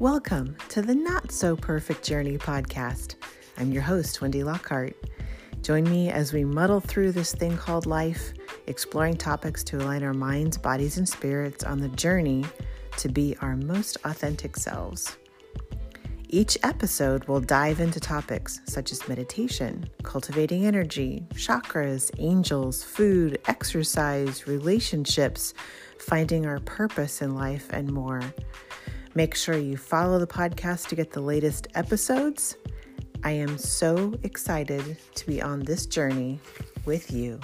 Welcome to the Not So Perfect Journey podcast. I'm your host, Wendy Lockhart. Join me as we muddle through this thing called life, exploring topics to align our minds, bodies, and spirits on the journey to be our most authentic selves. Each episode will dive into topics such as meditation, cultivating energy, chakras, angels, food, exercise, relationships, finding our purpose in life, and more. Make sure you follow the podcast to get the latest episodes. I am so excited to be on this journey with you.